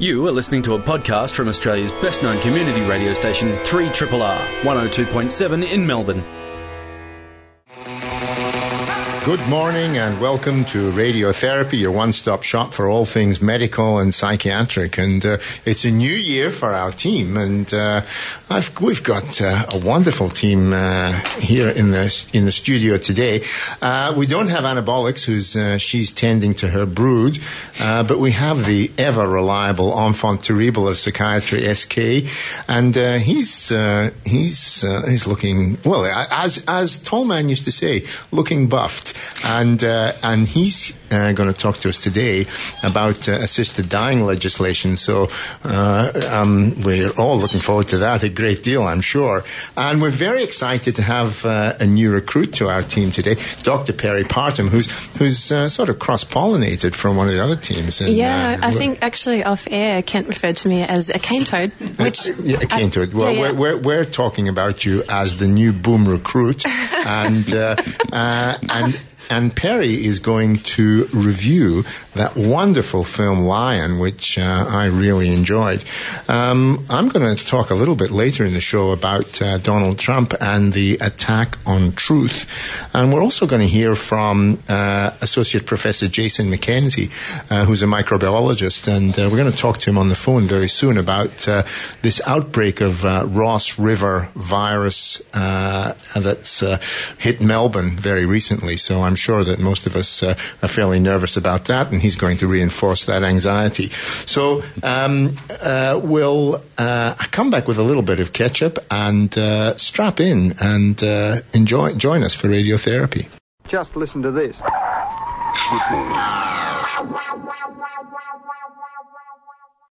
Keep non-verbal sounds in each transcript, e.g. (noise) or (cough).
You are listening to a podcast from Australia's best known community radio station, 3RRR, 102.7 in Melbourne. Good morning and welcome to Radiotherapy, your one-stop shop for all things medical and psychiatric. And uh, it's a new year for our team, and uh, we've got uh, a wonderful team uh, here in the in the studio today. Uh, we don't have Anabolics, who's uh, she's tending to her brood, but we have the ever reliable enfant terrible of psychiatry, SK, and he's he's he's looking well as as Tallman used to say, looking buffed and uh, and he's uh, going to talk to us today about uh, assisted dying legislation. So uh, um, we're all looking forward to that a great deal, I'm sure. And we're very excited to have uh, a new recruit to our team today, Dr. Peri Partum, who's who's uh, sort of cross pollinated from one of the other teams. Yeah, I think actually off air, Kent referred to me as a cane toad, (laughs) which yeah, a cane toad. Well, yeah, yeah. We're, we're, we're talking about you as the new boom recruit, (laughs) and and and Peri is going to review that wonderful film Lion, which uh, I really enjoyed. Um, I'm going to talk a little bit later in the show about uh, Donald Trump and the attack on truth. And we're also going to hear from uh, Associate Professor Jason McKenzie, uh, who's a microbiologist, and uh, we're going to talk to him on the phone very soon about uh, this outbreak of Ross River virus that's hit Melbourne very recently. So I'm sure that most of us uh, are fairly nervous about that, and he's going to reinforce that anxiety. So um, uh, we'll uh, come back with a little bit of ketchup and uh, strap in and uh, enjoy join us for radiotherapy. Just listen to this.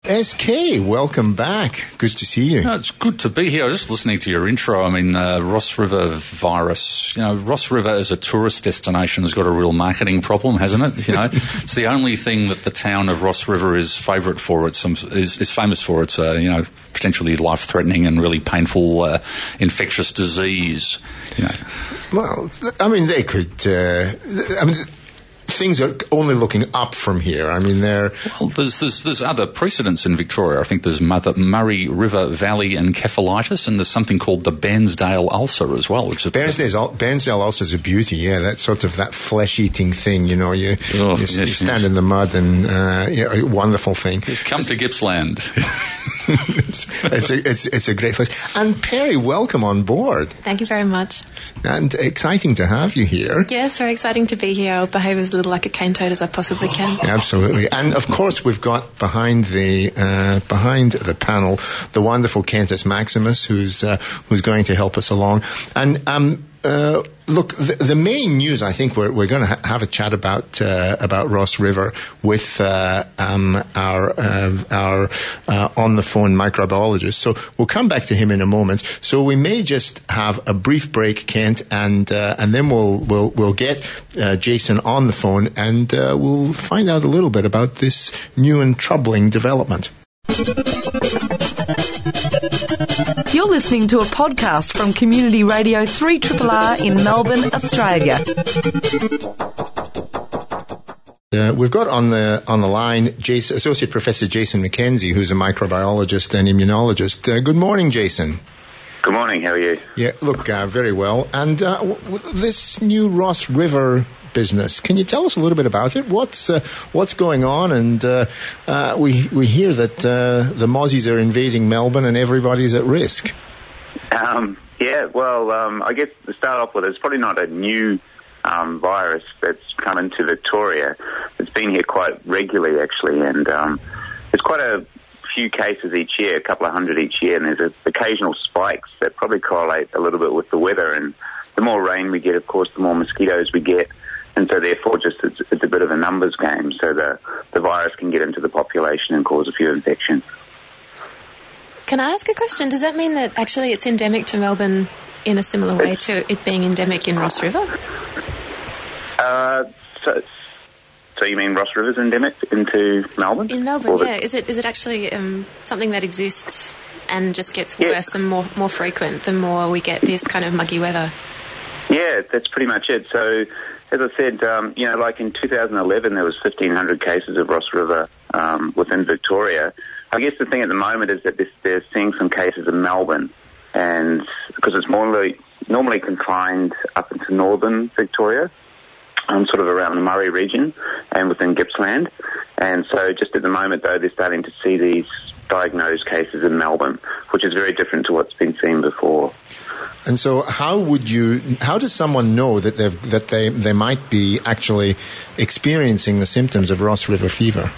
SK, welcome back. Good to see you. No, it's good to be here. I was just listening to your intro. I mean, uh, Ross River virus. You know, Ross River as a tourist destination has got a real marketing problem, hasn't it? You know, (laughs) it's the only thing that the town of Ross River is favourite for. It's some, is, is famous for. It's uh, you know potentially life-threatening and really painful uh, infectious disease. You know. Well, I mean, they could. Uh, I mean things are only looking up from here. I mean, there. Well, there's, there's there's other precedents in Victoria. I think there's Mother Murray River Valley and encephalitis, and there's something called the Bairnsdale ulcer as well. Which Bairnsdale, Bairnsdale ulcer is a beauty. Yeah, that sort of that flesh-eating thing. You know, you, oh, you, yes, you stand yes. in the mud and uh, yeah, wonderful thing. Just come to Gippsland. (laughs) it's, it's, a, it's, it's a great place. And Peri, welcome on board. Thank you very much. And exciting to have you here. Yes, very exciting to be here. I'll behave as little like a cane toad as I possibly can. (gasps) Absolutely. And of course, we've got behind the uh, behind the panel the wonderful Cantus Maximus, who's uh, who's going to help us along. And um, uh, look, the, the, main news I think we're, we're going to ha- have a chat about uh, about Ross River with uh, um, our uh, our uh, on the phone microbiologist. So we'll come back to him in a moment. So we may just have a brief break, Kent, and and then we'll we'll we'll get Jason on the phone and we'll find out a little bit about this new and troubling development. You're listening to a podcast from Community Radio 3RRR in Melbourne, Australia. Uh, we've got on the on the line Jason, Associate Professor Jason McKenzie, who's a microbiologist and immunologist. Uh, good morning, Jason. Good morning. How are you? Yeah, look, uh, very well. And uh, w- this new Ross River business. Can you tell us a little bit about it? What's uh, what's going on? And uh, uh, we we hear that uh, the Mozzies are invading Melbourne and everybody's at risk. Um, yeah, well, um, I guess to start off with, it's probably not a new um, virus that's come into Victoria. It's been here quite regularly, actually, and um, it's quite a few cases each year, a couple of hundred each year, and there's occasional spikes that probably correlate a little bit with the weather. And the more rain we get, of course, the more mosquitoes we get and so therefore just it's, it's, a bit of a numbers game. So the, the virus can get into the population and cause a few infections. Can I ask a question? Does that mean that actually it's endemic to Melbourne in a similar way it's, to it being endemic in Ross River? Uh, so, so you mean Ross River's endemic into Melbourne? In Melbourne, yeah. Is it is it actually um, something that exists and just gets worse yeah. and more more frequent the more we get this kind of muggy weather? Yeah, that's pretty much it. So as I said, um, you know, like in 2011, there was 1,500 cases of Ross River um, within Victoria. I guess the thing at the moment is that this, they're seeing some cases in Melbourne, and because it's normally normally confined up into northern Victoria, um, sort of around the Murray region and within Gippsland. And so, just at the moment, though, they're starting to see these diagnosed cases in Melbourne, which is very different to what's been seen before. And so, how would you? How does someone know that they that they they might be actually experiencing the symptoms of Ross River fever?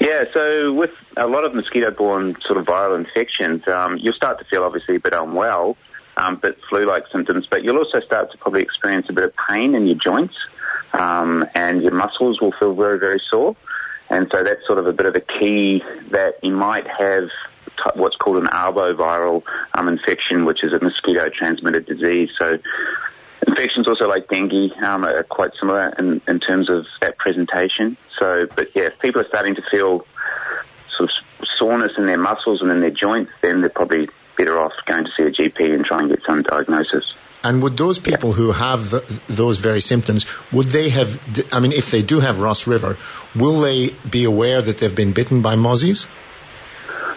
Yeah, so with a lot of mosquito-borne sort of viral infections, um, you'll start to feel obviously a bit unwell, um, bit flu-like symptoms, but you'll also start to probably experience a bit of pain in your joints, um, and your muscles will feel very, very sore. And so that's sort of a bit of a key that you might have what's called an arboviral um, infection, which is a mosquito-transmitted disease. So infections also like dengue um, are quite similar in, in terms of that presentation. So, but yeah, if people are starting to feel sort of soreness in their muscles and in their joints, then they're probably better off going to see a GP and try and get some diagnosis. And would those people who have the, those very symptoms, would they have, I mean, if they do have Ross River, will they be aware that they've been bitten by mozzies?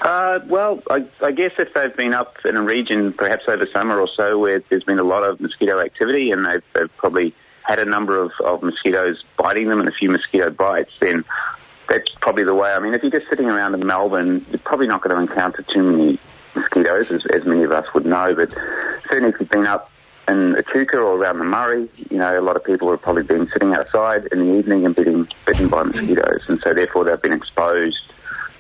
Uh, well, I, I, guess if they've been up in a region, perhaps over summer or so, where there's been a lot of mosquito activity and they've, they've probably had a number of, of mosquitoes biting them and a few mosquito bites, then that's probably the way. I mean, if you're just sitting around in Melbourne, you're probably not going to encounter too many mosquitoes, as, as many of us would know. But certainly, if you've been up in Echuca or around the Murray, you know, a lot of people have probably been sitting outside in the evening and being bitten by mosquitoes, and so therefore they've been exposed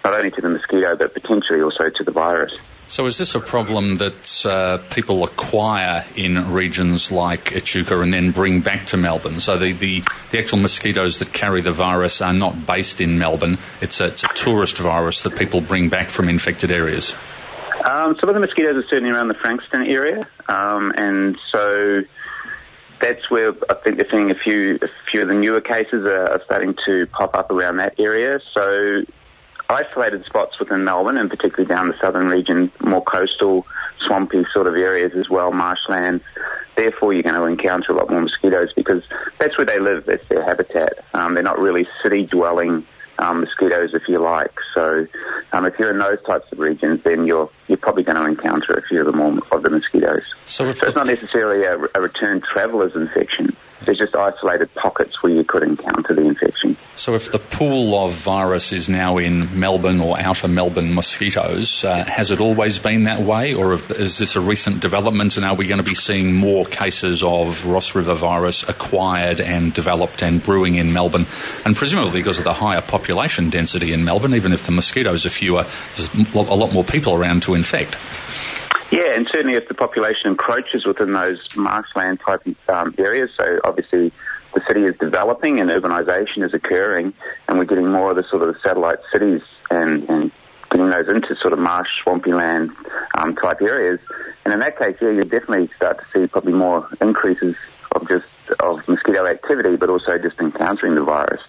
not only to the mosquito but potentially also to the virus. So, is this a problem that uh, people acquire in regions like Echuca and then bring back to Melbourne? So, the, the, the, actual mosquitoes that carry the virus are not based in Melbourne, it's a, it's a tourist virus that people bring back from infected areas? Um, some of the mosquitoes are certainly around the Frankston area, um, and so that's where I think they're seeing a few a few of the newer cases are, are starting to pop up around that area. So isolated spots within Melbourne, and particularly down the southern region, more coastal, swampy sort of areas as well, marshlands. Therefore, you're going to encounter a lot more mosquitoes because that's where they live. That's their habitat. Um, they're not really city-dwelling um, mosquitoes, if you like. So, um, if you're in those types of regions, then you're you're probably going to encounter a few of the more of the mosquitoes. So, so it's not necessarily a, a return traveller's infection there's just isolated pockets where you could encounter the infection. So, if the pool of virus is now in Melbourne or outer Melbourne mosquitoes, uh, has it always been that way, or is this a recent development? And are we going to be seeing more cases of Ross River virus acquired and developed and brewing in Melbourne? And presumably because of the higher population density in Melbourne, even if the mosquitoes are fewer, there's a lot more people around to infect. Yeah, and certainly if the population encroaches within those marshland type um, areas, so obviously the city is developing and urbanisation is occurring, and we're getting more of the sort of satellite cities and, and getting those into sort of marsh, swampy land um, type areas. And in that case, yeah, you definitely start to see probably more increases of just of mosquito activity, but also just encountering the virus.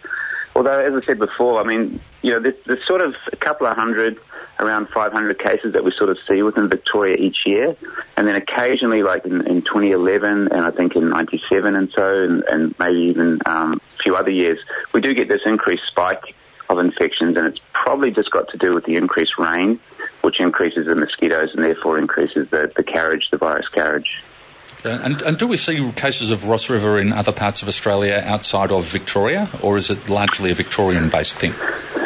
Although, as I said before, I mean, you know, there's, there's sort of a couple of hundred around 500 cases that we sort of see within Victoria each year. And then occasionally, like in, in 2011 and I think in 97 and so, and, and maybe even um, a few other years, we do get this increased spike of infections. And it's probably just got to do with the increased rain, which increases the mosquitoes and therefore increases the, the carriage, the virus carriage. And, and, do we see cases of Ross River in other parts of Australia outside of Victoria, or is it largely a Victorian based thing?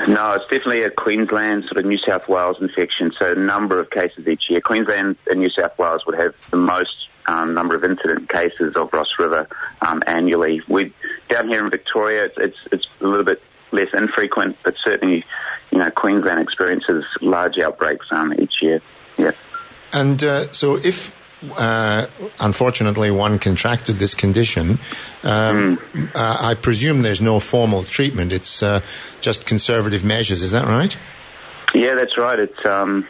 No, it's definitely a Queensland, sort of New South Wales infection. So, a number of cases each year. Queensland and New South Wales would have the most um, number of incident cases of Ross River um, annually. We down here in Victoria, it's, it's, it's a little bit less infrequent, but certainly, you know, Queensland experiences large outbreaks um, each year. Yeah. And uh, so, if uh, unfortunately one contracted this condition, um, mm. uh, I presume there's no formal treatment. It's uh, just conservative measures. Is that right? Yeah, that's right. It's um,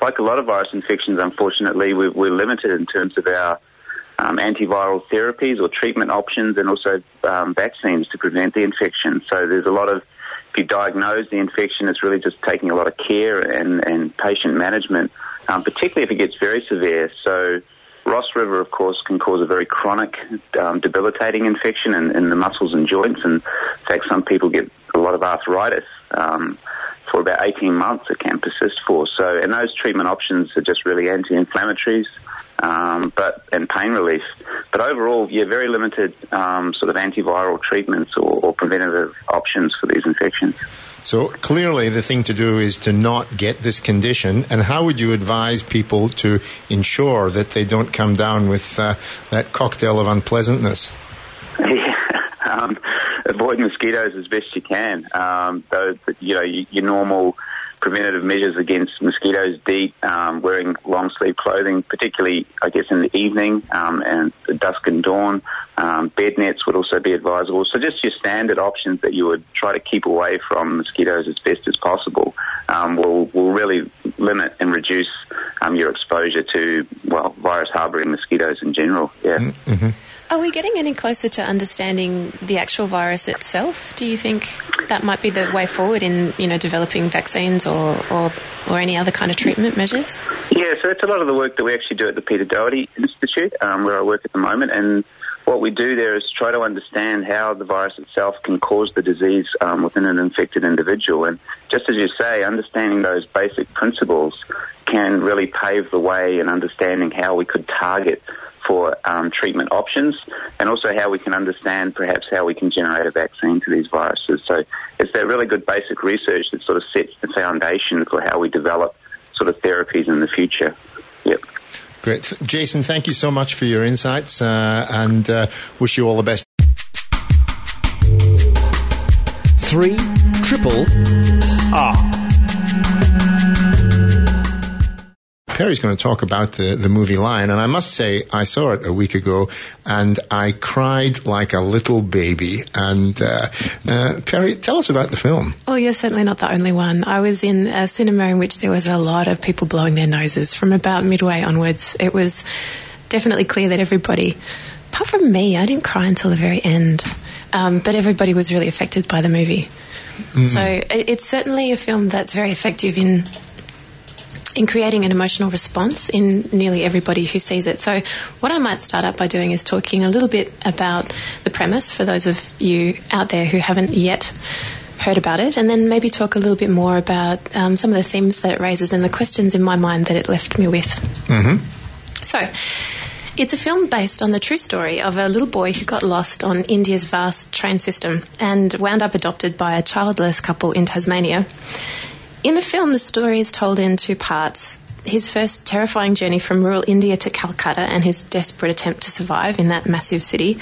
like a lot of virus infections. Unfortunately, we, are limited in terms of our um, antiviral therapies or treatment options, and also um, vaccines to prevent the infection. So there's a lot of if you diagnose the infection, it's really just taking a lot of care and, and patient management um, particularly if it gets very severe. So Ross River, of course, can cause a very chronic, um, debilitating infection in, in, the muscles and joints. And in fact, some people get a lot of arthritis um, for about 18 months. It can persist for. So, and those treatment options are just really anti-inflammatories. Um, but and pain relief. But overall, yeah, very limited um, sort of antiviral treatments or, or preventative options for these infections. So clearly, the thing to do is to not get this condition. And how would you advise people to ensure that they don't come down with uh, that cocktail of unpleasantness? Yeah, (laughs) um, avoid mosquitoes as best you can. Um, you know, your normal preventative measures against mosquitoes, DEET, um, wearing long sleeve clothing, particularly, I guess, in the evening um, and dusk and dawn. Um, bed nets would also be advisable. So just your standard options that you would try to keep away from mosquitoes as best as possible um, will will really limit and reduce um, your exposure to well virus harboring mosquitoes in general. Yeah. Mm-hmm. Are we getting any closer to understanding the actual virus itself? Do you think that might be the way forward in you know developing vaccines or or, or any other kind of treatment measures? Yeah, so that's a lot of the work that we actually do at the Peter Doherty Institute, um, where I work at the moment, and what we do there is try to understand how the virus itself can cause the disease um, within an infected individual. And just as you say, understanding those basic principles can really pave the way in understanding how we could target for um, treatment options and also how we can understand perhaps how we can generate a vaccine to these viruses. So it's that really good basic research that sort of sets the foundation for how we develop sort of therapies in the future. Yep. Great. Jason, thank you so much for your insights uh, and uh, wish you all the best. Three triple R. Peri's going to talk about the, the movie Lion, and I must say, I saw it a week ago, and I cried like a little baby. And uh, uh, Perry, tell us about the film. Well, you're certainly not the only one. I was in a cinema in which there was a lot of people blowing their noses from about midway onwards. It was definitely clear that everybody, apart from me, I didn't cry until the very end, um, but everybody was really affected by the movie. Mm. So it's certainly a film that's very effective in in creating an emotional response in nearly everybody who sees it. So, what I might start out by doing is talking a little bit about the premise for those of you out there who haven't yet heard about it, and then maybe talk a little bit more about um, some of the themes that it raises and the questions in my mind that it left me with. Mm-hmm. So, it's a film based on the true story of a little boy who got lost on India's vast train system and wound up adopted by a childless couple in Tasmania. In the film, the story is told in two parts. His first terrifying journey from rural India to Calcutta and his desperate attempt to survive in that massive city,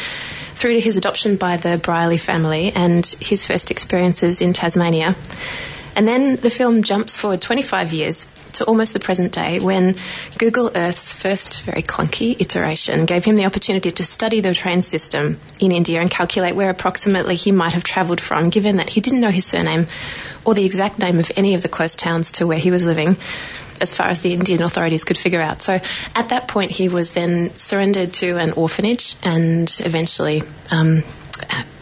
through to his adoption by the Brierley family and his first experiences in Tasmania. And then the film jumps forward 25 years to almost the present day when Google Earth's first very clunky iteration gave him the opportunity to study the train system in India and calculate where approximately he might have travelled from, given that he didn't know his surname or the exact name of any of the close towns to where he was living as far as the Indian authorities could figure out. So at that point, he was then surrendered to an orphanage and eventually um,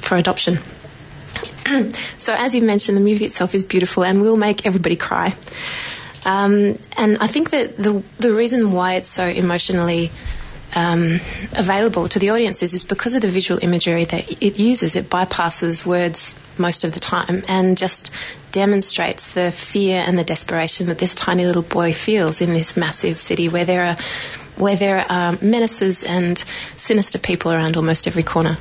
for adoption. (clears throat) so, as you mentioned, the movie itself is beautiful and will make everybody cry. Um, and I think that the the reason why it's so emotionally um, available to the audiences is because of the visual imagery that it uses. It bypasses words most of the time and just demonstrates the fear and the desperation that this tiny little boy feels in this massive city where there are where there are menaces and sinister people around almost every corner.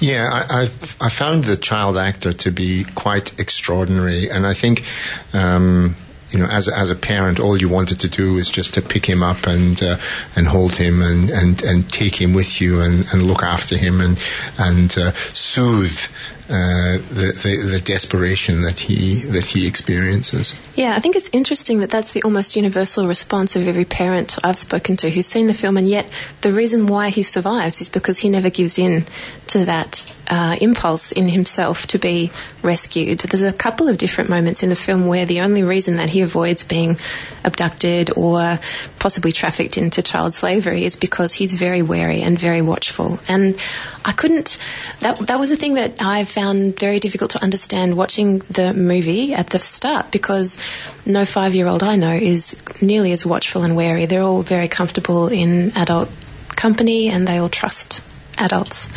Yeah, I, I, I found the child actor to be quite extraordinary, and I think um, you know, as as a parent, all you wanted to do was just to pick him up and uh, and hold him and, and, and take him with you and, and look after him and and uh, soothe uh, the, the, desperation that he that he experiences. Yeah, I think it's interesting that that's the almost universal response of every parent I've spoken to who's seen the film, and yet the reason why he survives is because he never gives in to that uh, impulse in himself to be rescued. There's a couple of different moments in the film where the only reason that he avoids being abducted or possibly trafficked into child slavery is because he's very wary and very watchful. And I couldn't. That that was the thing that I found very difficult to understand watching the movie at the start because no five year old I know is nearly as watchful and wary. They're all very comfortable in adult company and they all trust adults.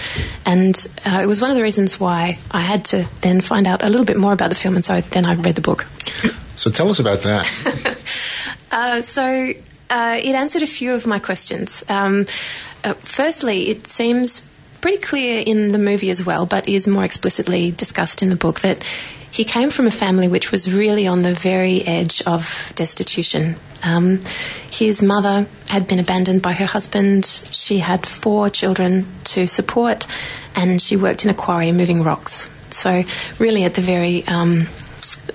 And uh, it was one of the reasons why I had to then find out a little bit more about the film, and so then I read the book. So tell us about that. (laughs) uh, so uh, it answered a few of my questions. Um, uh, firstly, it seems pretty clear in the movie as well, but is more explicitly discussed in the book that he came from a family which was really on the very edge of destitution. Um, his mother had been abandoned by her husband. She had four children to support, and she worked in a quarry moving rocks. So, really, at the very um,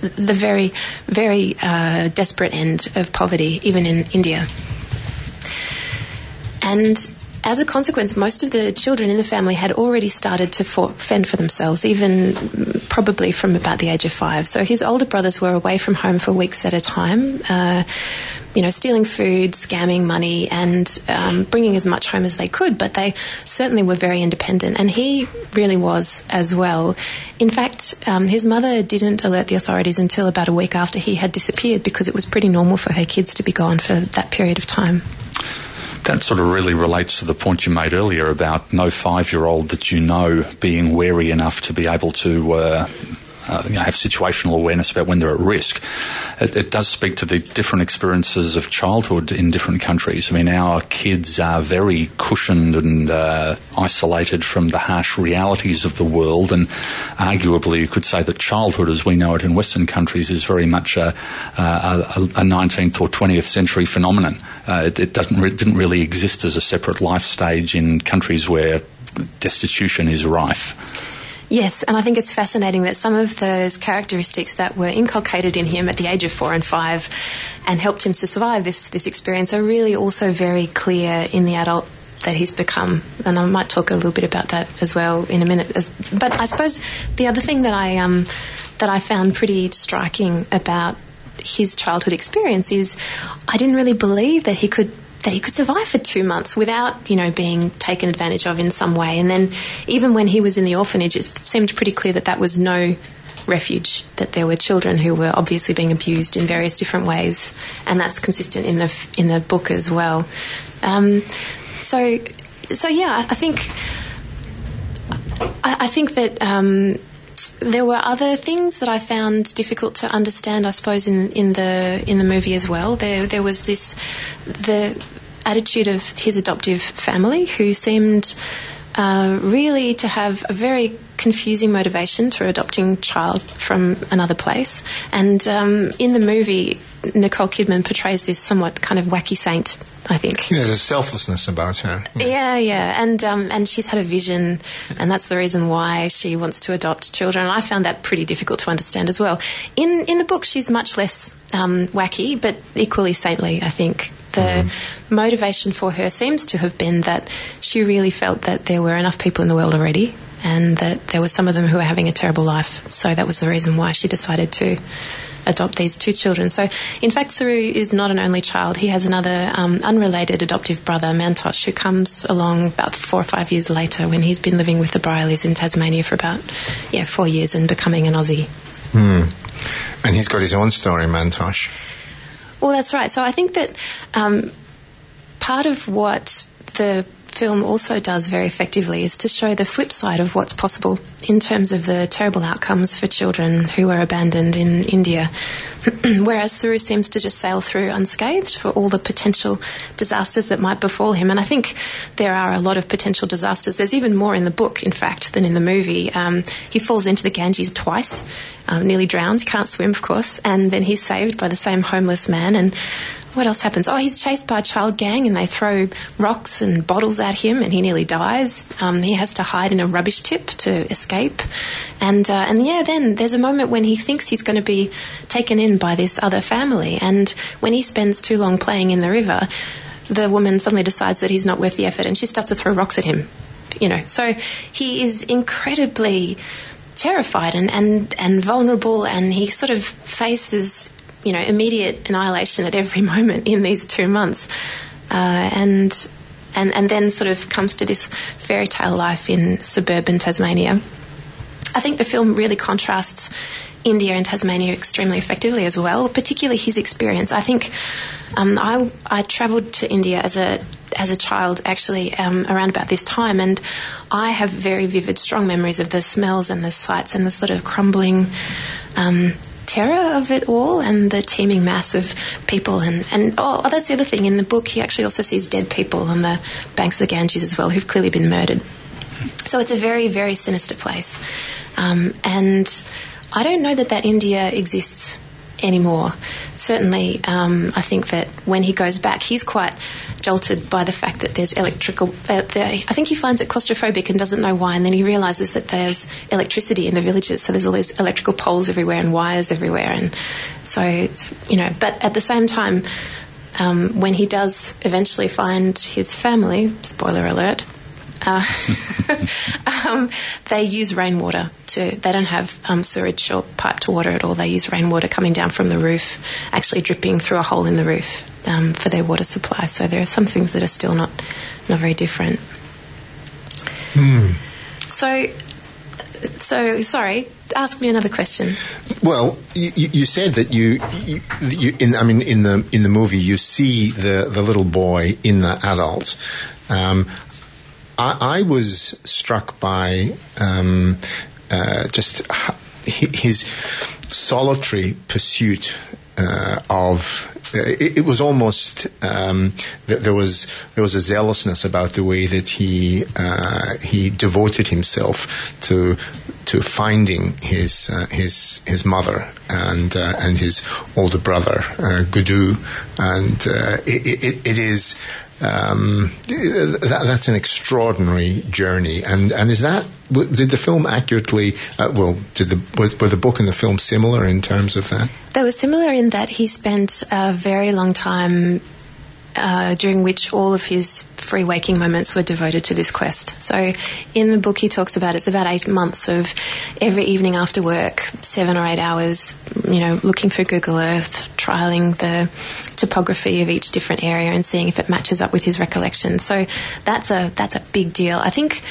the very, very uh, desperate end of poverty, even in India. And as a consequence, most of the children in the family had already started to for, fend for themselves, even probably from about the age of five. So his older brothers were away from home for weeks at a time, uh, you know, stealing food, scamming money, and um, bringing as much home as they could. But they certainly were very independent, and he really was as well. In fact, um, his mother didn't alert the authorities until about a week after he had disappeared because it was pretty normal for her kids to be gone for that period of time that sort of really relates to the point you made earlier about no five year old that you know being wary enough to be able to uh, uh, you know, have situational awareness about when they're at risk. It, it, does speak to the different experiences of childhood in different countries. I mean, our kids are very cushioned and uh, isolated from the harsh realities of the world, and arguably you could say that childhood, as we know it in Western countries, is very much a, a, a 19th or 20th century phenomenon. Uh, it, it doesn't re- didn't really exist as a separate life stage in countries where destitution is rife. Yes, and I think it's fascinating that some of those characteristics that were inculcated in him at the age of four and five and helped him to survive this, this experience are really also very clear in the adult that he's become. And I might talk a little bit about that as well in a minute. But I suppose the other thing that I, um, that I found pretty striking about his childhood experience is I didn't really believe that he could that he could survive for two months without, you know, being taken advantage of in some way. And then even when he was in the orphanage, it seemed pretty clear that that was no refuge, that there were children who were obviously being abused in various different ways, and that's consistent in the in the book as well. Um, so, so yeah, I think I, I think that. Um, there were other things that I found difficult to understand, I suppose, in, in the in the movie as well. There there was this the attitude of his adoptive family who seemed uh, really to have a very confusing motivation to adopting child from another place. And um, in the movie, Nicole Kidman portrays this somewhat kind of wacky saint. I think there's a selflessness about her. Yeah, yeah, yeah. and um, and she's had a vision, and that's the reason why she wants to adopt children. And I found that pretty difficult to understand as well. In in the book, she's much less um, wacky, but equally saintly. I think the mm-hmm. motivation for her seems to have been that she really felt that there were enough people in the world already and that there were some of them who were having a terrible life. So that was the reason why she decided to adopt these two children. So, in fact, Saroo is not an only child. He has another um, unrelated adoptive brother, Mantosh, who comes along about four or five years later when he's been living with the Brierleys in Tasmania for about, yeah, four years and becoming an Aussie. Hmm. And he's got his own story, Mantosh. Well, that's right. So I think that um, part of what the film also does very effectively is to show the flip side of what's possible in terms of the terrible outcomes for children who are abandoned in India. (clears throat) Whereas Saroo seems to just sail through unscathed for all the potential disasters that might befall him. And I think there are a lot of potential disasters. There's even more in the book, in fact, than in the movie. Um, he falls into the Ganges twice, um, nearly drowns. Can't swim, of course. And then he's saved by the same homeless man. And what else happens? Oh, he's chased by a child gang and they throw rocks and bottles at him and he nearly dies. Um, he has to hide in a rubbish tip to escape. And, uh, and yeah, then there's a moment when he thinks he's going to be taken in by this other family. And when he spends too long playing in the river, the woman suddenly decides that he's not worth the effort and she starts to throw rocks at him. You know, so he is incredibly terrified and, and, and vulnerable and he sort of faces you know, immediate annihilation at every (laughs) moment in these two months. Uh, and, and, and then sort of comes to this fairy tale life in suburban Tasmania. I think the film really contrasts India and Tasmania extremely effectively as well, particularly his experience. I think um, I, I travelled to India as a as a child, actually, um, around about this time, and I have very vivid, strong memories of the smells and the sights and the sort of crumbling. Um, terror of it all and the teeming mass of people. And, and oh, oh, that's the other thing. In the book he actually also sees dead people on the banks of the Ganges as well who've clearly been murdered. So it's a very very sinister place. Um, and I don't know that that India exists anymore. Certainly, um, I think that when he goes back, he's quite jolted by the fact that there's electrical. Uh, there, I think he finds it claustrophobic and doesn't know why, and then he realizes that there's electricity in the villages. So there's all these electrical poles everywhere and wires everywhere, and so it's, you know. But at the same time, um, when he does eventually find his family, spoiler alert, uh, (laughs) um, they use rainwater to. They don't have um, sewage or piped water at all. They use rainwater coming down from the roof, actually dripping through a hole in the roof um, for their water supply. So there are some things that are still not not very different. Hmm. So, so sorry. Ask me another question. Well, you, you said that you, you, you, in, I mean, in the in the movie, you see the the little boy in the adult. Um, I, I was struck by um, uh, just his solitary pursuit uh, of uh, it, it, was almost um, there was there was a zealousness about the way that he uh, he devoted himself to to finding his uh, his his mother and uh, and his older brother uh, Guddu, and it, it, it is um, that, that's an extraordinary journey. And and is that did the film accurately? Uh, well, did the were the book and the film similar in terms of that? They were similar in that he spent a very long time uh, during which all of his free waking moments were devoted to this quest. So, in the book, he talks about it's about eight months of every evening after work, seven or eight hours, you know, looking through Google Earth, trialing the topography of each different area and seeing if it matches up with his recollection. So, that's a that's a big deal. I think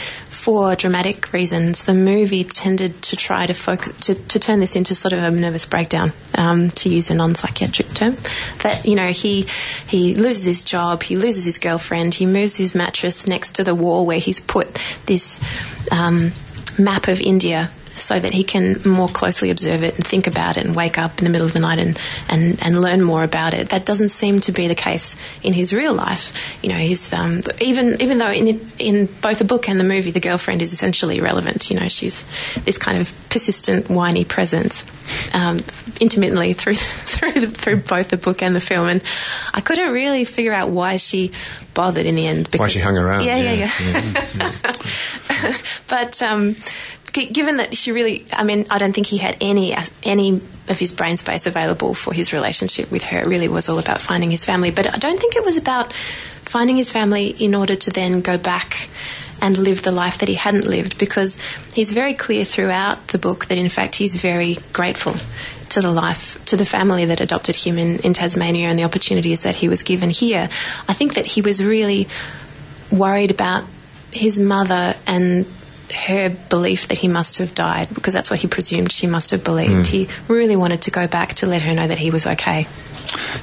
for dramatic reasons, the movie tended to try to focus to, to turn this into sort of a nervous breakdown, um, to use a non-psychiatric term. That you know he he loses his job, he loses his girlfriend, he moves his mattress next to the wall where he's put this um, map of India so that he can more closely observe it and think about it and wake up in the middle of the night and, and, and learn more about it. That doesn't seem to be the case in his real life. You know, he's um, even even though in in both the book and the movie, the girlfriend is essentially irrelevant. You know, she's this kind of persistent, whiny presence. Um, intermittently through (laughs) through the, through both the book and the film, and I couldn't really figure out why she bothered in the end. Because, why she hung around? Yeah, yeah, yeah. yeah. yeah. (laughs) but um, given that she really, I mean, I don't think he had any any of his brain space available for his relationship with her. It really was all about finding his family. But I don't think it was about finding his family in order to then go back and live the life that he hadn't lived because he's very clear throughout the book that in fact he's very grateful to the life, to the family that adopted him in, in Tasmania and the opportunities that he was given here. I think that he was really worried about his mother and her belief that he must have died because that's what he presumed she must have believed. Mm. He really wanted to go back to let her know that he was okay.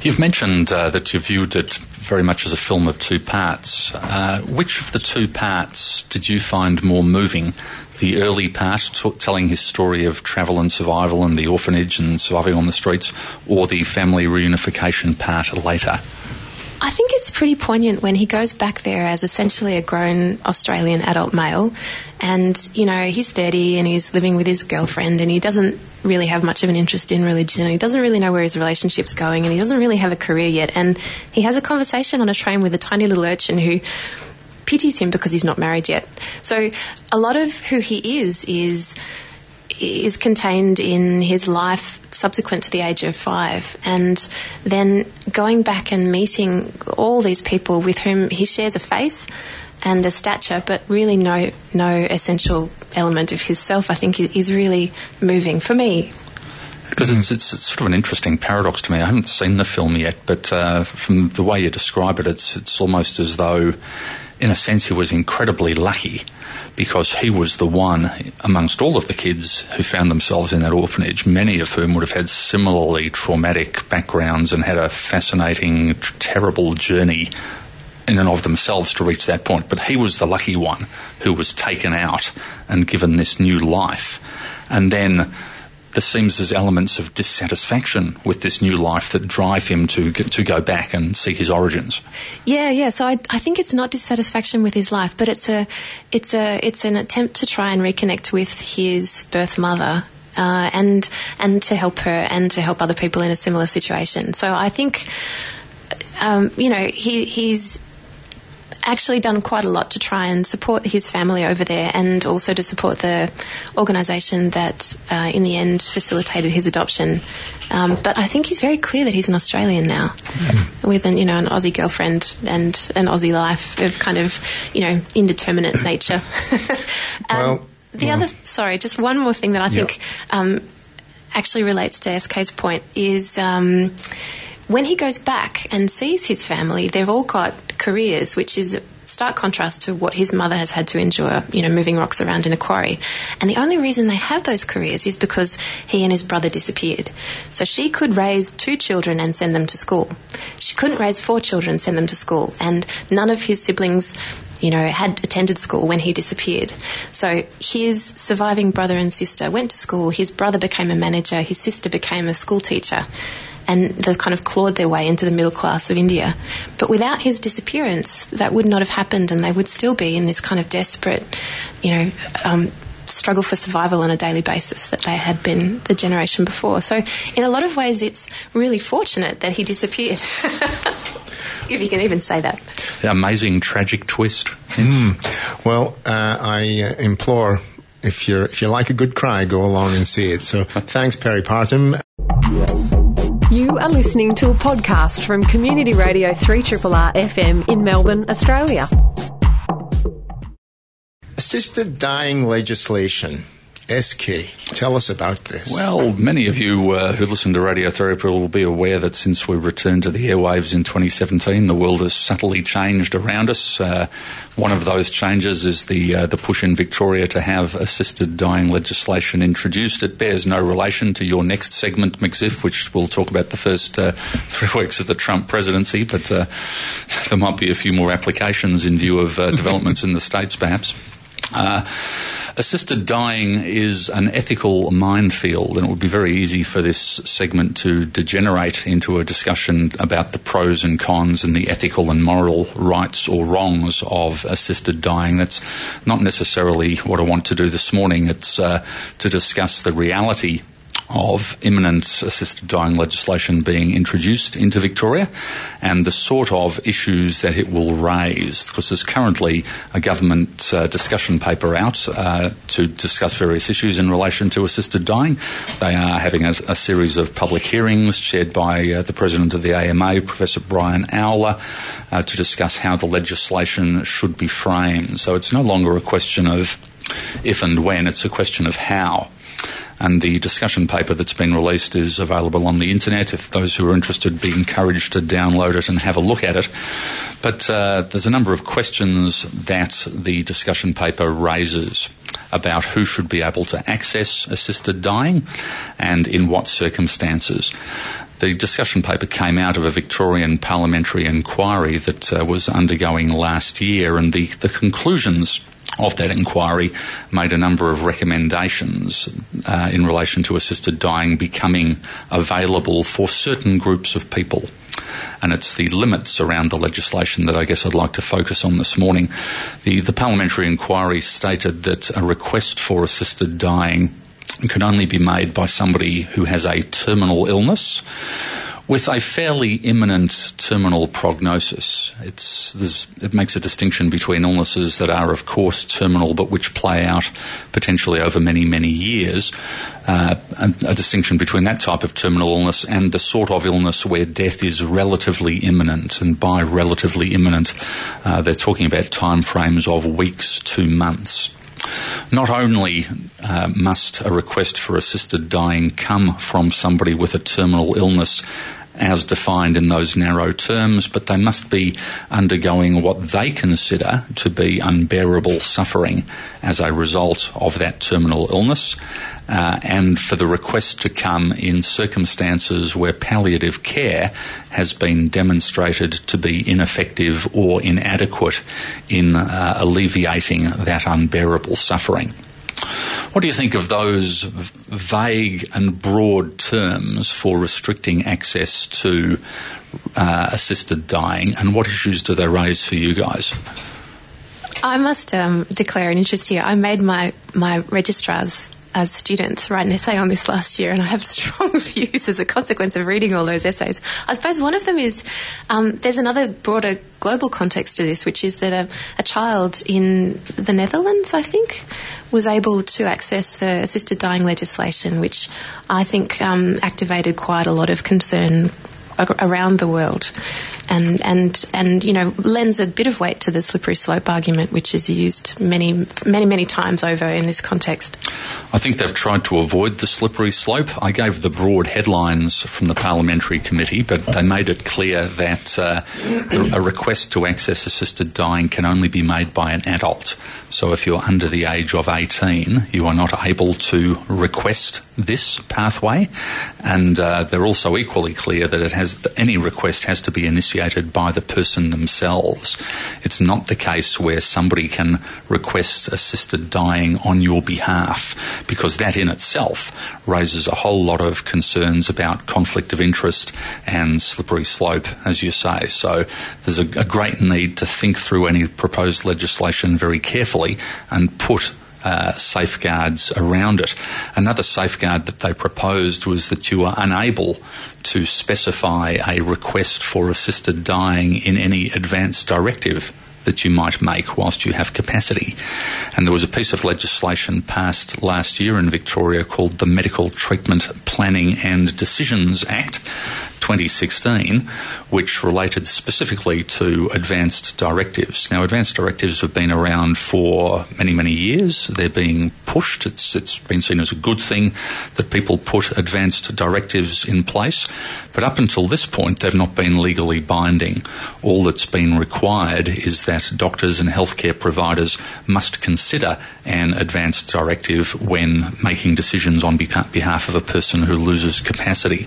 You've mentioned uh, that you viewed it very much as a film of two parts. Uh, which of the two parts did you find more moving? The early part, t- telling his story of travel and survival and the orphanage and surviving on the streets, or the family reunification part later? I think it's pretty poignant when he goes back there as essentially a grown Australian adult male. And, you know, he's 30 and he's living with his girlfriend and he doesn't really have much of an interest in religion and he doesn't really know where his relationship's going and he doesn't really have a career yet. And he has a conversation on a train with a tiny little urchin who pities him because he's not married yet. So a lot of who he is is is contained in his life subsequent to the age of five, and then going back and meeting all these people with whom he shares a face and a stature, but really no no essential element of his self. I think is really moving for me. Because it's, it's, it's, sort of an interesting paradox to me. I haven't seen the film yet, but uh, from the way you describe it, it's it's almost as though, in a sense, he was incredibly lucky because he was the one amongst all of the kids who found themselves in that orphanage, many of whom would have had similarly traumatic backgrounds and had a fascinating, terrible journey in and of themselves to reach that point, but he was the lucky one who was taken out and given this new life. And then there seems there's elements of dissatisfaction with this new life that drive him to to go back and seek his origins. Yeah, yeah. So I, I think it's not dissatisfaction with his life, but it's a it's a it's an attempt to try and reconnect with his birth mother uh, and and to help her and to help other people in a similar situation. So I think, um, you know, he, he's actually done quite a lot to try and support his family over there and also to support the organisation that uh, in the end facilitated his adoption. Um, but I think he's very clear that he's an Australian now mm. with an, you know, an Aussie girlfriend and an Aussie life of kind of, you know, indeterminate (coughs) nature. (laughs) um, well, the mm. other, sorry, just one more thing that I think um, actually relates to SK's point is um, when he goes back and sees his family, they've all got careers, which is stark contrast to what his mother has had to endure, you know, moving rocks around in a quarry. And the only reason they have those careers is because he and his brother disappeared. So she could raise two children and send them to school. She couldn't raise four children and send them to school. And none of his siblings you know, had attended school when he disappeared. So his surviving brother and sister went to school. His brother became a manager. His sister became a school teacher. And they've kind of clawed their way into the middle class of India. But without his disappearance, that would not have happened, and they would still be in this kind of desperate, you know, um, struggle for survival on a daily basis that they had been the generation before. So, in a lot of ways, it's really fortunate that he disappeared. (laughs) if you can even say that. Amazing tragic twist. Mm. Well, uh, I uh, implore if you're if you like a good cry, go along and see it. So thanks, Peri Partum. You are listening to a podcast from Community Radio 3 R FM in Melbourne, Australia. Assisted dying legislation SK. Tell us about this. Well, many of you uh, who listen to radiotherapy will be aware that since we returned to the airwaves in 2017, the world has subtly changed around us. Uh, one of those changes is the uh, the push in Victoria to have assisted dying legislation introduced. It bears no relation to your next segment, McZiff, which we'll talk about the first uh, three (laughs) weeks of the Trump presidency, but uh, (laughs) there might be a few more applications in view of uh, developments in the states, perhaps. Uh, assisted dying is an ethical minefield, and it would be very easy for this segment to degenerate into a discussion about the pros and cons and the ethical and moral rights or wrongs of assisted dying. That's not necessarily what I want to do this morning. It's uh, to discuss the reality of imminent assisted dying legislation being introduced into Victoria and the sort of issues that it will raise. Because there's currently a government uh, discussion paper out uh, to discuss various issues in relation to assisted dying. They are having a, a series of public hearings chaired by uh, the President of the AMA, Professor Brian Owler, uh, to discuss how the legislation should be framed. So it's no longer a question of if and when, it's a question of how and the discussion paper that's been released is available on the internet. If those who are interested be encouraged to download it and have a look at it. But uh, there's a number of questions that the discussion paper raises about who should be able to access assisted dying and in what circumstances. The discussion paper came out of a Victorian parliamentary inquiry that uh, was undergoing last year, and the, the conclusions of that inquiry made a number of recommendations uh, in relation to assisted dying becoming available for certain groups of people. And it's the limits around the legislation that I guess I'd like to focus on this morning. The, the parliamentary inquiry stated that a request for assisted dying can only be made by somebody who has a terminal illness with a fairly imminent terminal prognosis. it makes a distinction between illnesses that are, of course, terminal but which play out potentially over many, many years. Uh, a, a, distinction between that type of terminal illness and the sort of illness where death is relatively imminent. And by relatively imminent, uh, they're talking about timeframes of weeks to months. Not only uh, must a request for assisted dying come from somebody with a terminal illness as defined in those narrow terms, but they must be undergoing what they consider to be unbearable suffering as a result of that terminal illness. Uh, and for the request to come in circumstances where palliative care has been demonstrated to be ineffective or inadequate in uh, alleviating that unbearable suffering. What do you think of those vague and broad terms for restricting access to uh, assisted dying, and what issues do they raise for you guys? I must um, declare an interest here. I made my, my registrar's as students write an essay on this last year, and I have (laughs) strong views as a consequence of reading all those essays. I suppose one of them is um, there's another broader global context to this, which is that a, a, child in the Netherlands, I think, was able to access the assisted dying legislation, which I think um, activated quite a lot of concern around the world and and and you know lends a bit of weight to the slippery slope argument, which is used many many many times over in this context. I think they've tried to avoid the slippery slope. I gave the broad headlines from the parliamentary committee, but they made it clear that uh, a request to access assisted dying can only be made by an adult. So if you're under the age of 18, you are not able to request this pathway. And uh, they're also equally clear that it has any request has to be initiated by the person themselves. It's not the case where somebody can request assisted dying on your behalf, because that in itself raises a whole lot of concerns about conflict of interest and slippery slope, as you say. So there's a, a great need to think through any proposed legislation very carefully and put uh, safeguards around it. Another safeguard that they proposed was that you are unable to specify a request for assisted dying in any advance directive that you might make whilst you have capacity. And there was a piece of legislation passed last year in Victoria called the Medical Treatment Planning and Decisions Act 2016, which related specifically to advanced directives. Now, advanced directives have been around for many, many years. They're being pushed. It's, it's been seen as a good thing that people put advanced directives in place. But up until this point, they've not been legally binding. All that's been required is that doctors and healthcare providers must consider an advanced directive when making decisions on behalf of a person who loses capacity.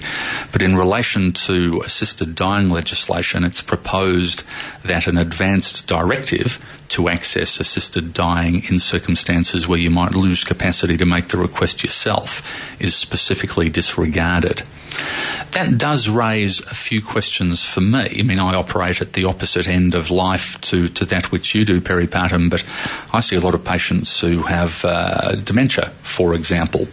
But in relation to assisted dying legislation, it's proposed that an advanced directive to access assisted dying in circumstances where you might lose capacity to make the request yourself is specifically disregarded. That does raise a few questions for me. I mean, I operate at the opposite end of life to, to that which you do, Peri Partum, but I see a lot of patients who have uh, dementia, for example.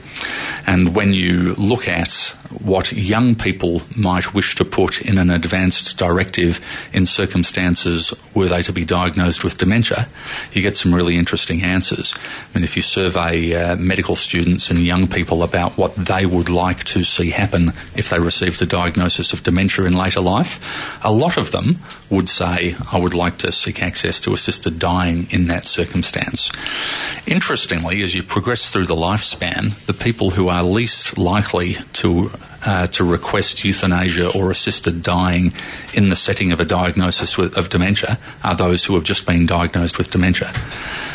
And when you look at what young people might wish to put in an advanced directive in circumstances were they to be diagnosed with dementia, you get some really interesting answers. I mean, if you survey uh, medical students and young people about what they would like to see happen if they received a diagnosis of dementia in later life, a lot of them would say, I would like to seek access to assisted dying in that circumstance. Interestingly, as you progress through the lifespan, the people who are least likely to uh, to request euthanasia or assisted dying in the setting of a diagnosis with, of dementia are those who have just been diagnosed with dementia.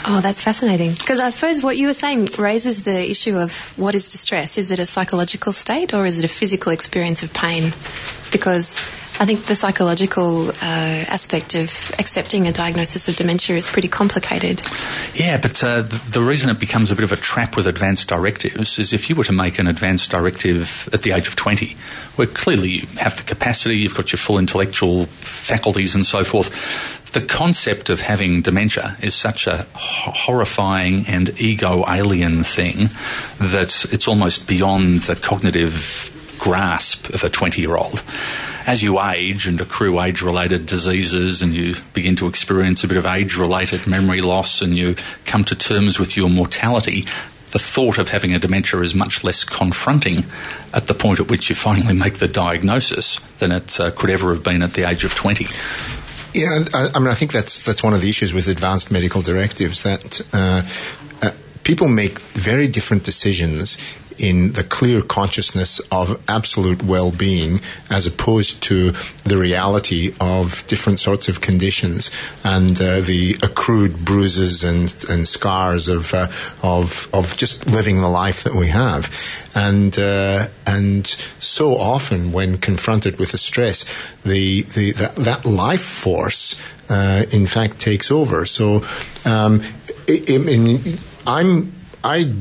Oh, that's fascinating. Because I suppose what you were saying raises the issue of what is distress? Is it a psychological state or is it a physical experience of pain? Because I think the psychological uh, aspect of accepting a diagnosis of dementia is pretty complicated. Yeah, but uh, the, the, reason it becomes a bit of a trap with advanced directives is if you were to make an advanced directive at the age of 20, where clearly you have the capacity, you've got your full intellectual faculties and so forth, the concept of having dementia is such a horrifying and ego alien thing that it's almost beyond the cognitive grasp of a 20 year old as you age and accrue age related diseases and you begin to experience a bit of age related memory loss and you come to terms with your mortality, the thought of having a dementia is much less confronting at the point at which you finally make the diagnosis than it uh, could ever have been at the age of 20. Yeah, I, I, mean, I think that's that's one of the issues with advanced medical directives that uh, uh, people make very different decisions in the clear consciousness of absolute well-being as opposed to the reality of different sorts of conditions and uh, the accrued bruises and, and scars of, uh, of, of just living the life that we have. And, uh, and so often when confronted with a stress, the, the, that, that life force uh, in fact takes over. So, um, I, I mean, I'm I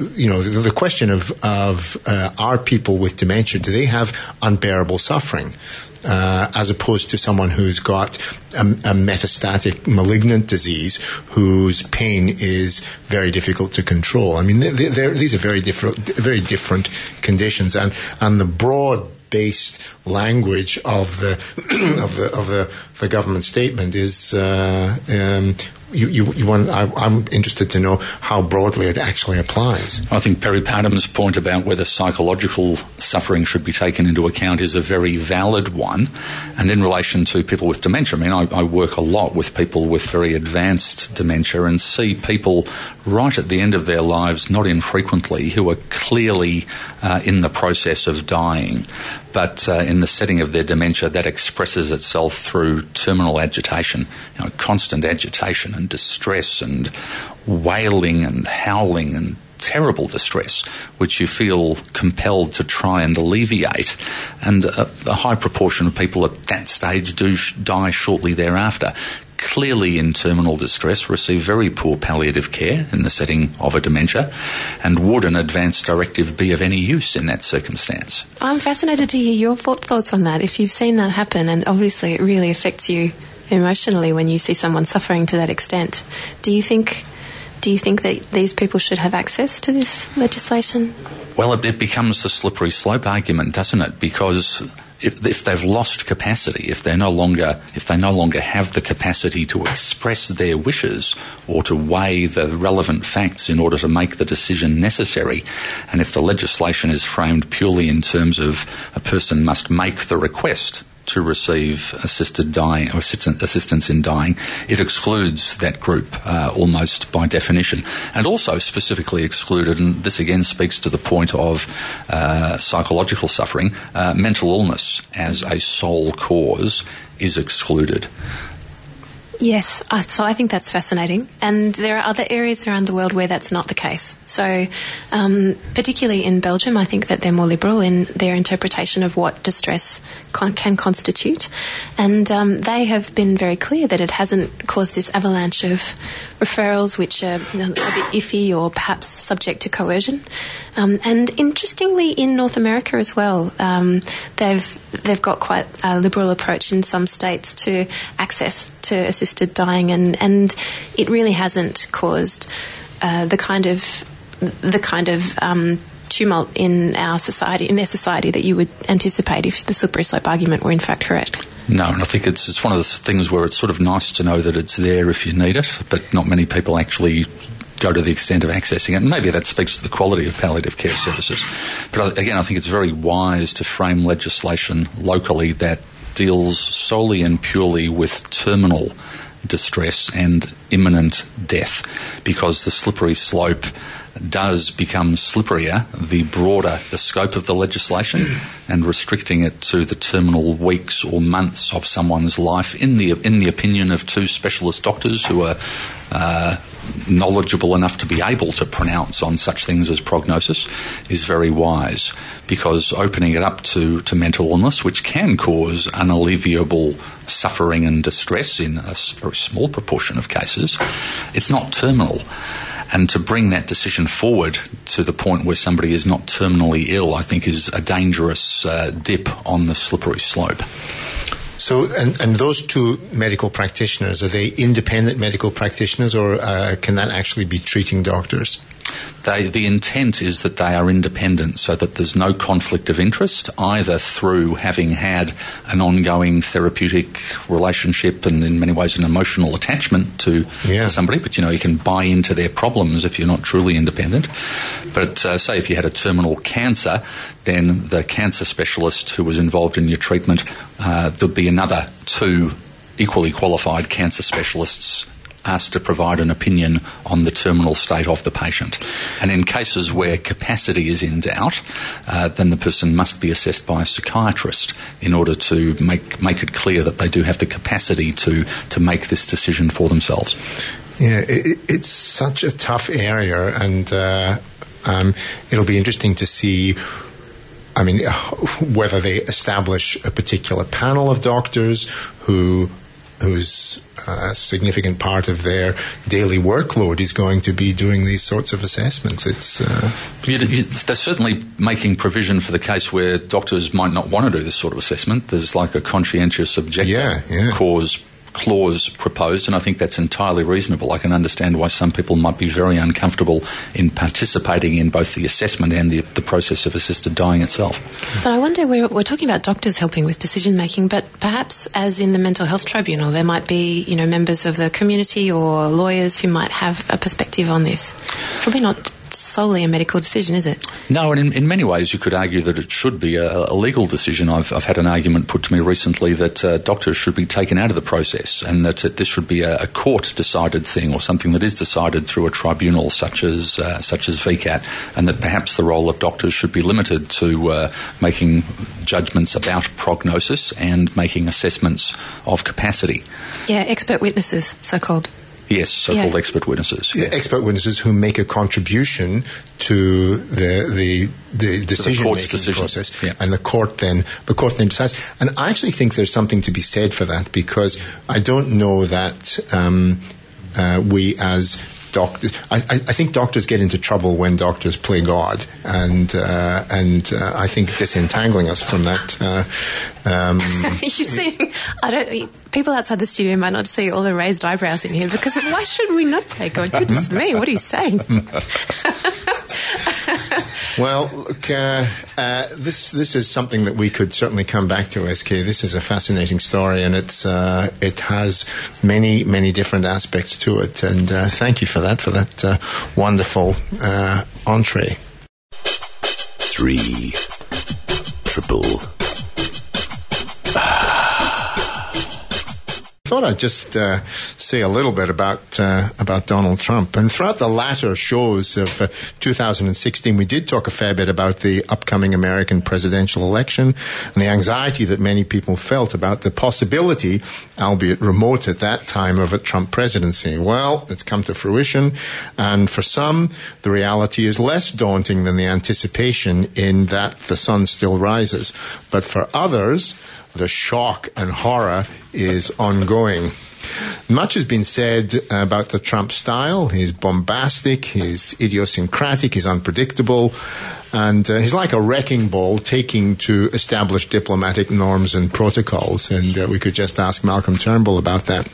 you know, the, question of, of uh, are people with dementia, do they have unbearable suffering? Uh, as opposed to someone who's got a, a, metastatic malignant disease whose pain is very difficult to control. I mean, they're, they're, these are very different, very different conditions, and and the broad based language of the (clears throat) of the of the, the government statement is uh, um, you, you, you want, I, am interested to know how broadly it actually applies. I think Peri Partum's point about whether psychological suffering should be taken into account is a very valid one. And in relation to people with dementia, I mean, I, I work a lot with people with very advanced dementia and see people right at the end of their lives, not infrequently, who are clearly uh, in the process of dying. But uh, in the setting of their dementia, that expresses itself through terminal agitation, you know, constant agitation and distress and wailing and howling and terrible distress, which you feel compelled to try and alleviate. And a, a, high proportion of people at that stage do sh- die shortly thereafter clearly in terminal distress receive very poor palliative care in the setting of a dementia, and would an advance directive be of any use in that circumstance? I'm fascinated to hear your thoughts on that. If you've seen that happen, and obviously it really affects you emotionally when you see someone suffering to that extent, do you think? Do you think that these people should have access to this legislation? Well, it, it becomes the slippery slope argument, doesn't it? Because if, if, they've lost capacity, if they're no longer, if they no longer have the capacity to express their wishes or to weigh the relevant facts in order to make the decision necessary, and if the legislation is framed purely in terms of a person must make the request to receive assisted dying or assistance in dying, it excludes that group uh, almost by definition, and also specifically excluded. And this again speaks to the point of uh, psychological suffering. Uh, mental illness as a sole cause is excluded. Yes, so I think that's fascinating. And there are other areas around the world where that's not the case. So, um, particularly in Belgium, I think that they're more liberal in their interpretation of what distress con- can constitute. And um, they have been very clear that it hasn't caused this avalanche of referrals which are a bit iffy or perhaps subject to coercion. Um, and interestingly, in North America as well, um, they've they've got quite a liberal approach in some states to access to assisted dying, and and it really hasn't caused uh, the kind of the kind of um, tumult in our society, in their society, that you would anticipate if the slippery slope argument were in fact correct. No, and I think it's it's one of those things where it's sort of nice to know that it's there if you need it, but not many people actually go to the extent of accessing it. And maybe that speaks to the quality of palliative care services. But again, I think it's very wise to frame legislation locally that deals solely and purely with terminal distress and imminent death because the slippery slope does become slipperier the broader the scope of the legislation and restricting it to the terminal weeks or months of someone's life in the in the opinion of two specialist doctors who are uh, knowledgeable enough to be able to pronounce on such things as prognosis is very wise because opening it up to, to mental illness, which can cause unalleviable suffering and distress in a very small proportion of cases, it's not terminal. And to bring that decision forward to the point where somebody is not terminally ill, I think is a dangerous uh, dip on the slippery slope. So, and, and those two medical practitioners, are they independent medical practitioners or uh, can that actually be treating doctors? They, the intent is that they are independent so that there's no conflict of interest either through having had an ongoing therapeutic relationship and in many ways an emotional attachment to, yeah. to somebody, but you know, you can buy into their problems if you're not truly independent. But uh, say if you had a terminal cancer, then the cancer specialist who was involved in your treatment, uh, there'd be another two equally qualified cancer specialists asked to provide an opinion on the terminal state of the patient. And in cases where capacity is in doubt, uh, then the person must be assessed by a psychiatrist in order to make, make it clear that they do have the capacity to, to make this decision for themselves. Yeah, it, it's such a tough area, and uh, um, it'll be interesting to see. I mean, (laughs) whether they establish a particular panel of doctors who whose uh, significant part of their daily workload is going to be doing these sorts of assessments. It's uh, you, you, they're certainly making provision for the case where doctors might not want to do this sort of assessment. There's like a conscientious objector yeah, yeah. cause clause proposed, and I think that's entirely reasonable. I can understand why some people might be very uncomfortable in participating in both the assessment and the, the process of assisted dying itself. But I wonder, we're, we're talking about doctors helping with decision making, but perhaps as in the mental health tribunal, there might be, you know, members of the community or lawyers who might have a perspective on this. Probably not solely a medical decision, is it? No, and in, in many ways you could argue that it should be a, a legal decision. I've, I've, had an argument put to me recently that uh, doctors should be taken out of the process and that uh, this should be a, a court decided thing or something that is decided through a tribunal such as, uh, such as VCAT and that perhaps the role of doctors should be limited to uh, making judgments about prognosis and making assessments of capacity. Yeah, expert witnesses, so called. Yes, so-called yeah. expert witnesses. Yeah, expert witnesses who make a contribution to the the, the decision making decision. process, yeah. and the court then the court then decides. And I actually think there's something to be said for that because I don't know that um, uh, we as doctors. I, I, think doctors get into trouble when doctors play God, and uh, and uh, I think disentangling us from that. Uh, um, (laughs) You're I don't. People outside the studio might not see all the raised eyebrows in here because why should we not play God? Goodness me, what are you saying? (laughs) (laughs) well, look, uh, uh, this this is something that we could certainly come back to, SK. This is a fascinating story, and it's uh, it has many many different aspects to it. And uh, thank you for that for that uh, wonderful uh, entree. Three triple thought I'd just uh, say a little bit about uh, about Donald Trump. And throughout the latter shows of uh, 2016, we did talk a fair bit about the upcoming American presidential election and the anxiety that many people felt about the possibility, albeit remote at that time, of a Trump presidency. Well, it's come to fruition, and for some, the reality is less daunting than the anticipation in that the sun still rises. But for others, the shock and horror is ongoing. Much has been said about the Trump style. He's bombastic, he's idiosyncratic, he's unpredictable, and uh, he's like a wrecking ball taking to establish diplomatic norms and protocols. And uh, we could just ask Malcolm Turnbull about that.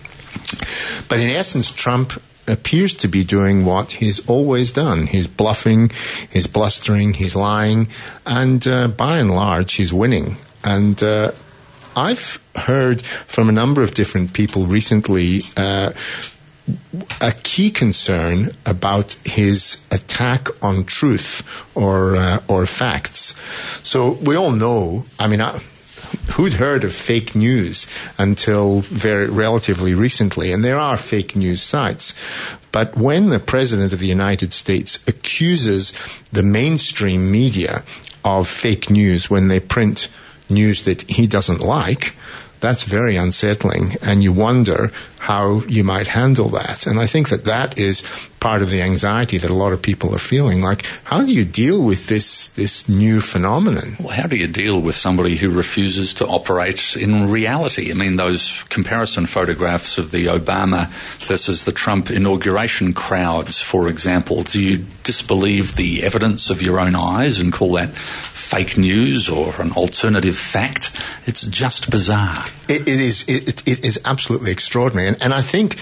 But in essence, Trump appears to be doing what he's always done. He's bluffing, he's blustering, he's lying, and uh, by and large, he's winning. And uh, I've heard from a number of different people recently uh, a key concern about his attack on truth or uh, or facts. So we all know. I mean. I, who'd heard of fake news until very relatively recently? And there are fake news sites. But when the President of the United States accuses the mainstream media of fake news when they print news that he doesn't like, that's very unsettling. And you wonder how you might handle that. And I think that that is part of the anxiety that a lot of people are feeling. Like, how do you deal with this this new phenomenon? Well, how do you deal with somebody who refuses to operate in reality? I mean, those comparison photographs of the Obama versus the Trump inauguration crowds, for example. Do you disbelieve the evidence of your own eyes and call that fake news or an alternative fact. It's just bizarre. it, it is. It, it is absolutely extraordinary, and, and I think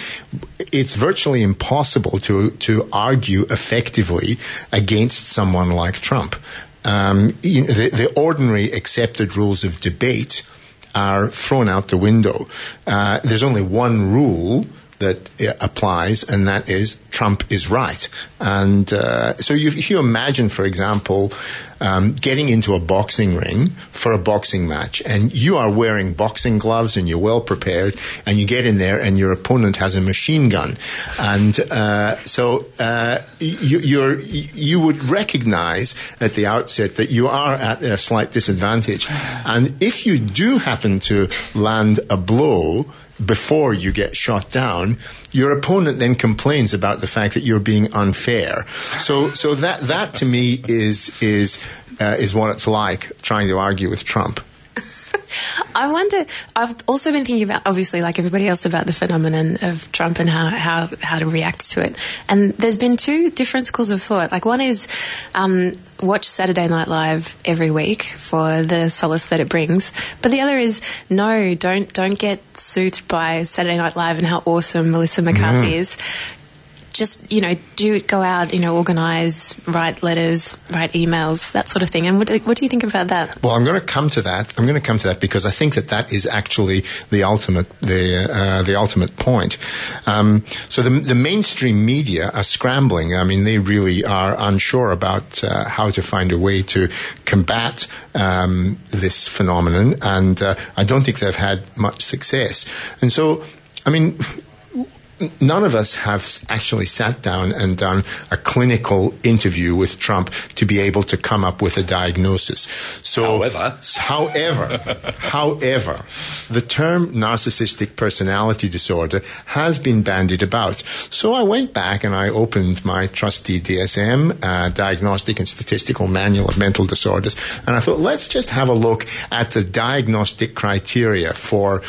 it's virtually impossible to to argue effectively against someone like Trump. Um, you know, the, the ordinary accepted rules of debate are thrown out the window. Uh, there's only one rule that applies, and that is Trump is right. And uh, so, if you imagine, for example, um, getting into a boxing ring for a boxing match, and you are wearing boxing gloves and you're well prepared, and you get in there and your opponent has a machine gun, and uh, so uh, you, you would recognize at the outset that you are at a slight disadvantage, and if you do happen to land a blow before you get shot down, your opponent then complains about the fact that you're being unfair. So, so that that to me is is uh, is what it's like trying to argue with Trump. I wonder. I've also been thinking about, obviously, like everybody else, about the phenomenon of Trump and how how, how to react to it. And there's been two different schools of thought. Like one is um, watch Saturday Night Live every week for the solace that it brings, but the other is no, don't don't get soothed by Saturday Night Live and how awesome Melissa McCarthy is just you know do go out you know organize write letters write emails that sort of thing. And what, what do you think about that? Well i'm going to come to that. I'm going to come to that because i think that that is actually the ultimate the uh, the ultimate point. Um, so the, the mainstream media are scrambling. I mean they really are unsure about uh, how to find a way to combat um, this phenomenon. And uh, i don't think they've had much success. And so i mean none of us have actually sat down and done a clinical interview with Trump to be able to come up with a diagnosis. So, however, however, however, the term narcissistic personality disorder has been bandied about. So I went back and I opened my trusty DSM, uh, Diagnostic and Statistical Manual of Mental Disorders, and I thought, let's just have a look at the diagnostic criteria for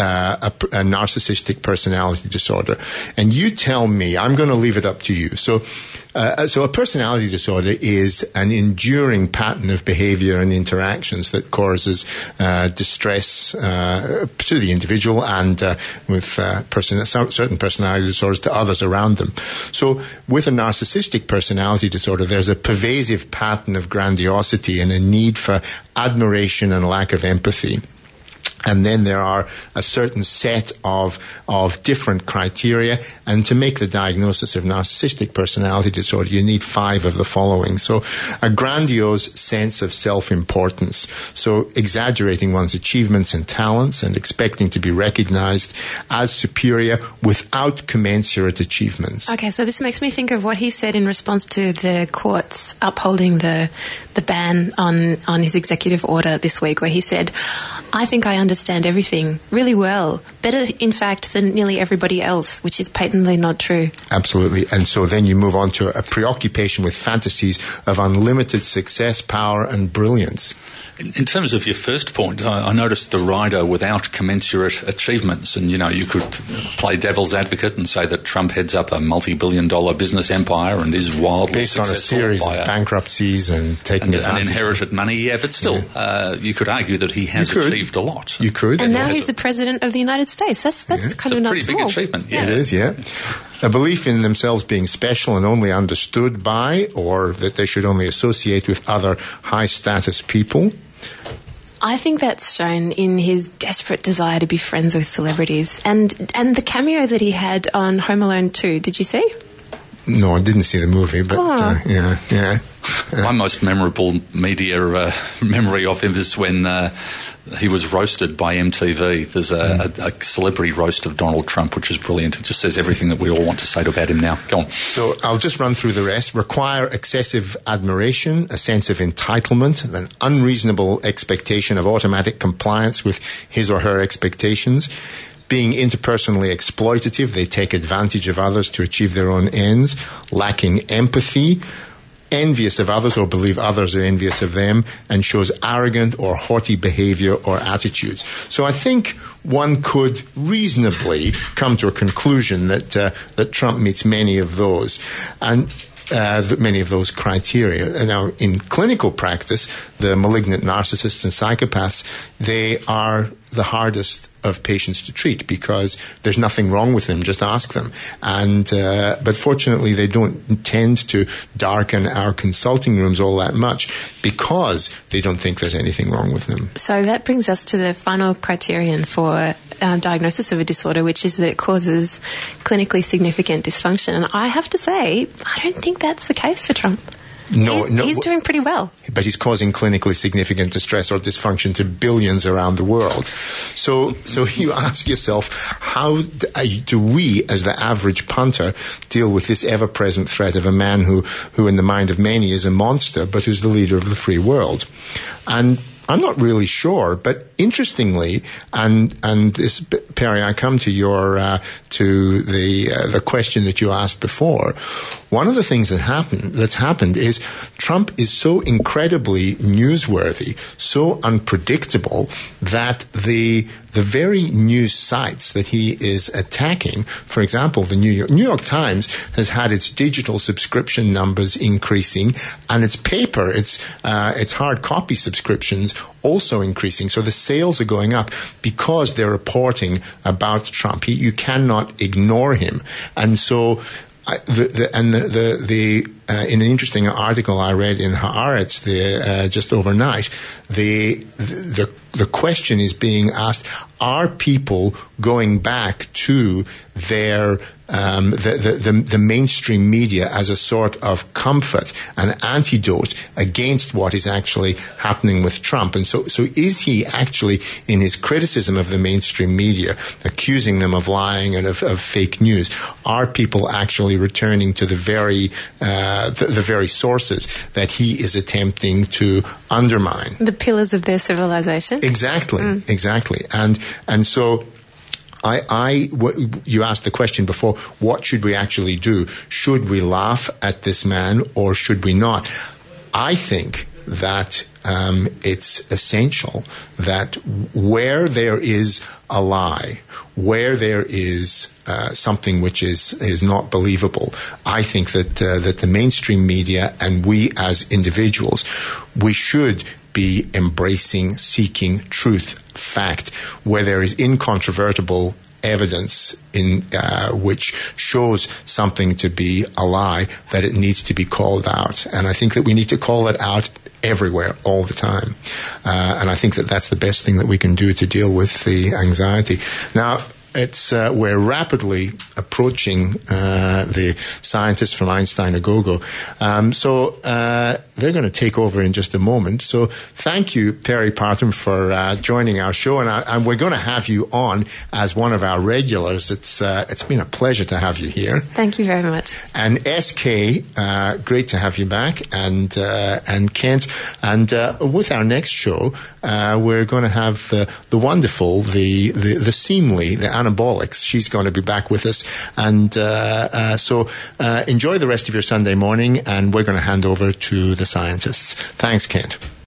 uh, a, a, narcissistic personality disorder. And you tell me, I'm going to leave it up to you. So, uh, so a personality disorder is an enduring pattern of behavior and interactions that causes uh, distress uh, to the individual and uh, with person, certain personality disorders to others around them. So, with a narcissistic personality disorder, there's a pervasive pattern of grandiosity and a need for admiration and lack of empathy. And then there are a certain set of, of different criteria. And to make the diagnosis of narcissistic personality disorder, you need five of the following. So a grandiose sense of self-importance. So exaggerating one's achievements and talents and expecting to be recognized as superior without commensurate achievements. Okay, so this makes me think of what he said in response to the courts upholding the, the ban on, on his executive order this week, where he said, I think I understand everything really well. Better, in fact, than nearly everybody else, which is patently not true. Absolutely. And so then you move on to a preoccupation with fantasies of unlimited success, power, and brilliance. In terms of your first point, I, I, noticed the rider without commensurate achievements, and you know you could play devil's advocate and say that Trump heads up a multi-billion-dollar business empire and is wildly based on a series of bankruptcies and taking and, and inherited money. Yeah, but still, yeah. Uh, you could argue that he has achieved a lot. You could, and now he's the president of the United States. That's that's yeah. kind it's of a not pretty small. big achievement. Yeah. It is, yeah. A belief in themselves being special and only understood by, or that they should only associate with other high status people. I think that's shown in his desperate desire to be friends with celebrities, and and the cameo that he had on Home Alone 2. Did you see? No, I didn't see the movie, but oh. uh, yeah, yeah. My most memorable media uh, (laughs) memory of him is when uh, he was roasted by MTV. There's a, mm. a, a, celebrity roast of Donald Trump, which is brilliant. It just says everything that we all want to say about him now. Go on. So I'll just run through the rest. Require excessive admiration, a sense of entitlement, an unreasonable expectation of automatic compliance with his or her expectations being interpersonally exploitative, they take advantage of others to achieve their own ends, lacking empathy, envious of others or believe others are envious of them and shows arrogant or haughty behavior or attitudes. So I think one could reasonably come to a conclusion that uh, that Trump meets many of those. And uh, many of those criteria. And Now, in clinical practice, the malignant narcissists and psychopaths, they are the hardest of patients to treat because there's nothing wrong with them. Just ask them. And uh, but fortunately, they don't tend to darken our consulting rooms all that much because they don't think there's anything wrong with them. So that brings us to the final criterion for uh, diagnosis of a disorder, which is that it causes clinically significant dysfunction. And I have to say, I don't think that's the case for Trump. No, he's, no, he's doing pretty well. But he's causing clinically significant distress or dysfunction to billions around the world. So, so you (laughs) ask yourself, how uh, do we, as the average punter, deal with this ever-present threat of a man who, who in the mind of many is a monster, but who's the leader of the free world? And I'm not really sure, but interestingly, and and this Peri, I come to your uh, to the uh, the question that you asked before. One of the things that happened that's happened is Trump is so incredibly newsworthy, so unpredictable that the the very news sites that he is attacking, for example, the New York, New York Times has had its digital subscription numbers increasing and its paper, its, uh, its hard copy subscriptions also increasing. So the sales are going up because they're reporting about Trump. He, you cannot ignore him. And so I, the, the, and the, the, the uh, in an interesting article I read in Haaretz the, uh, just overnight, the, the, the question is being asked, are people going back to their um, the, the, the, the, mainstream media as a sort of comfort, an antidote against what is actually happening with Trump. And so, so is he actually, in his criticism of the mainstream media, accusing them of lying and of, of fake news, are people actually returning to the very, uh, the, the very sources that he is attempting to undermine? The pillars of their civilization. Exactly, mm. exactly. And, and so, I, I w- you asked the question before, what should we actually do? Should we laugh at this man or should we not? I think that um, it's essential that where there is a lie, where there is uh, something which is is not believable, I think that uh, that the mainstream media and we as individuals, we should be embracing, seeking truth, fact, where there is incontrovertible evidence in uh, which shows something to be a lie that it needs to be called out. And i think that we need to call it out everywhere all the time. Uh, and i think that that's the best thing that we can do to deal with the anxiety. Now it's uh, we're rapidly approaching uh, the scientists from Einstein a go um, so uh, they're going to take over in just a moment. So thank you, Peri Partum, for uh, joining our show, and, I, and, we're going to have you on as one of our regulars. It's uh, it's been a pleasure to have you here. Thank you very much. And SK, uh, great to have you back, and and Kent, and with our next show, we're going to have the the wonderful, the the the seemly, the anabolics. She's going to be back with us. And uh, uh, so uh, enjoy the rest of your Sunday morning, and we're going to hand over to the scientists. Thanks, Kent.